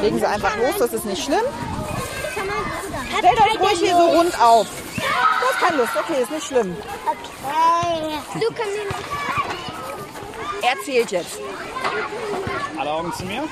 Legen Sie einfach los, das ist nicht schlimm. Stellt euch ruhig hier so rund auf. Du hast keine Lust, okay, ist nicht schlimm. Okay. Du kannst Er zählt jetzt. Alle Augen zu mir.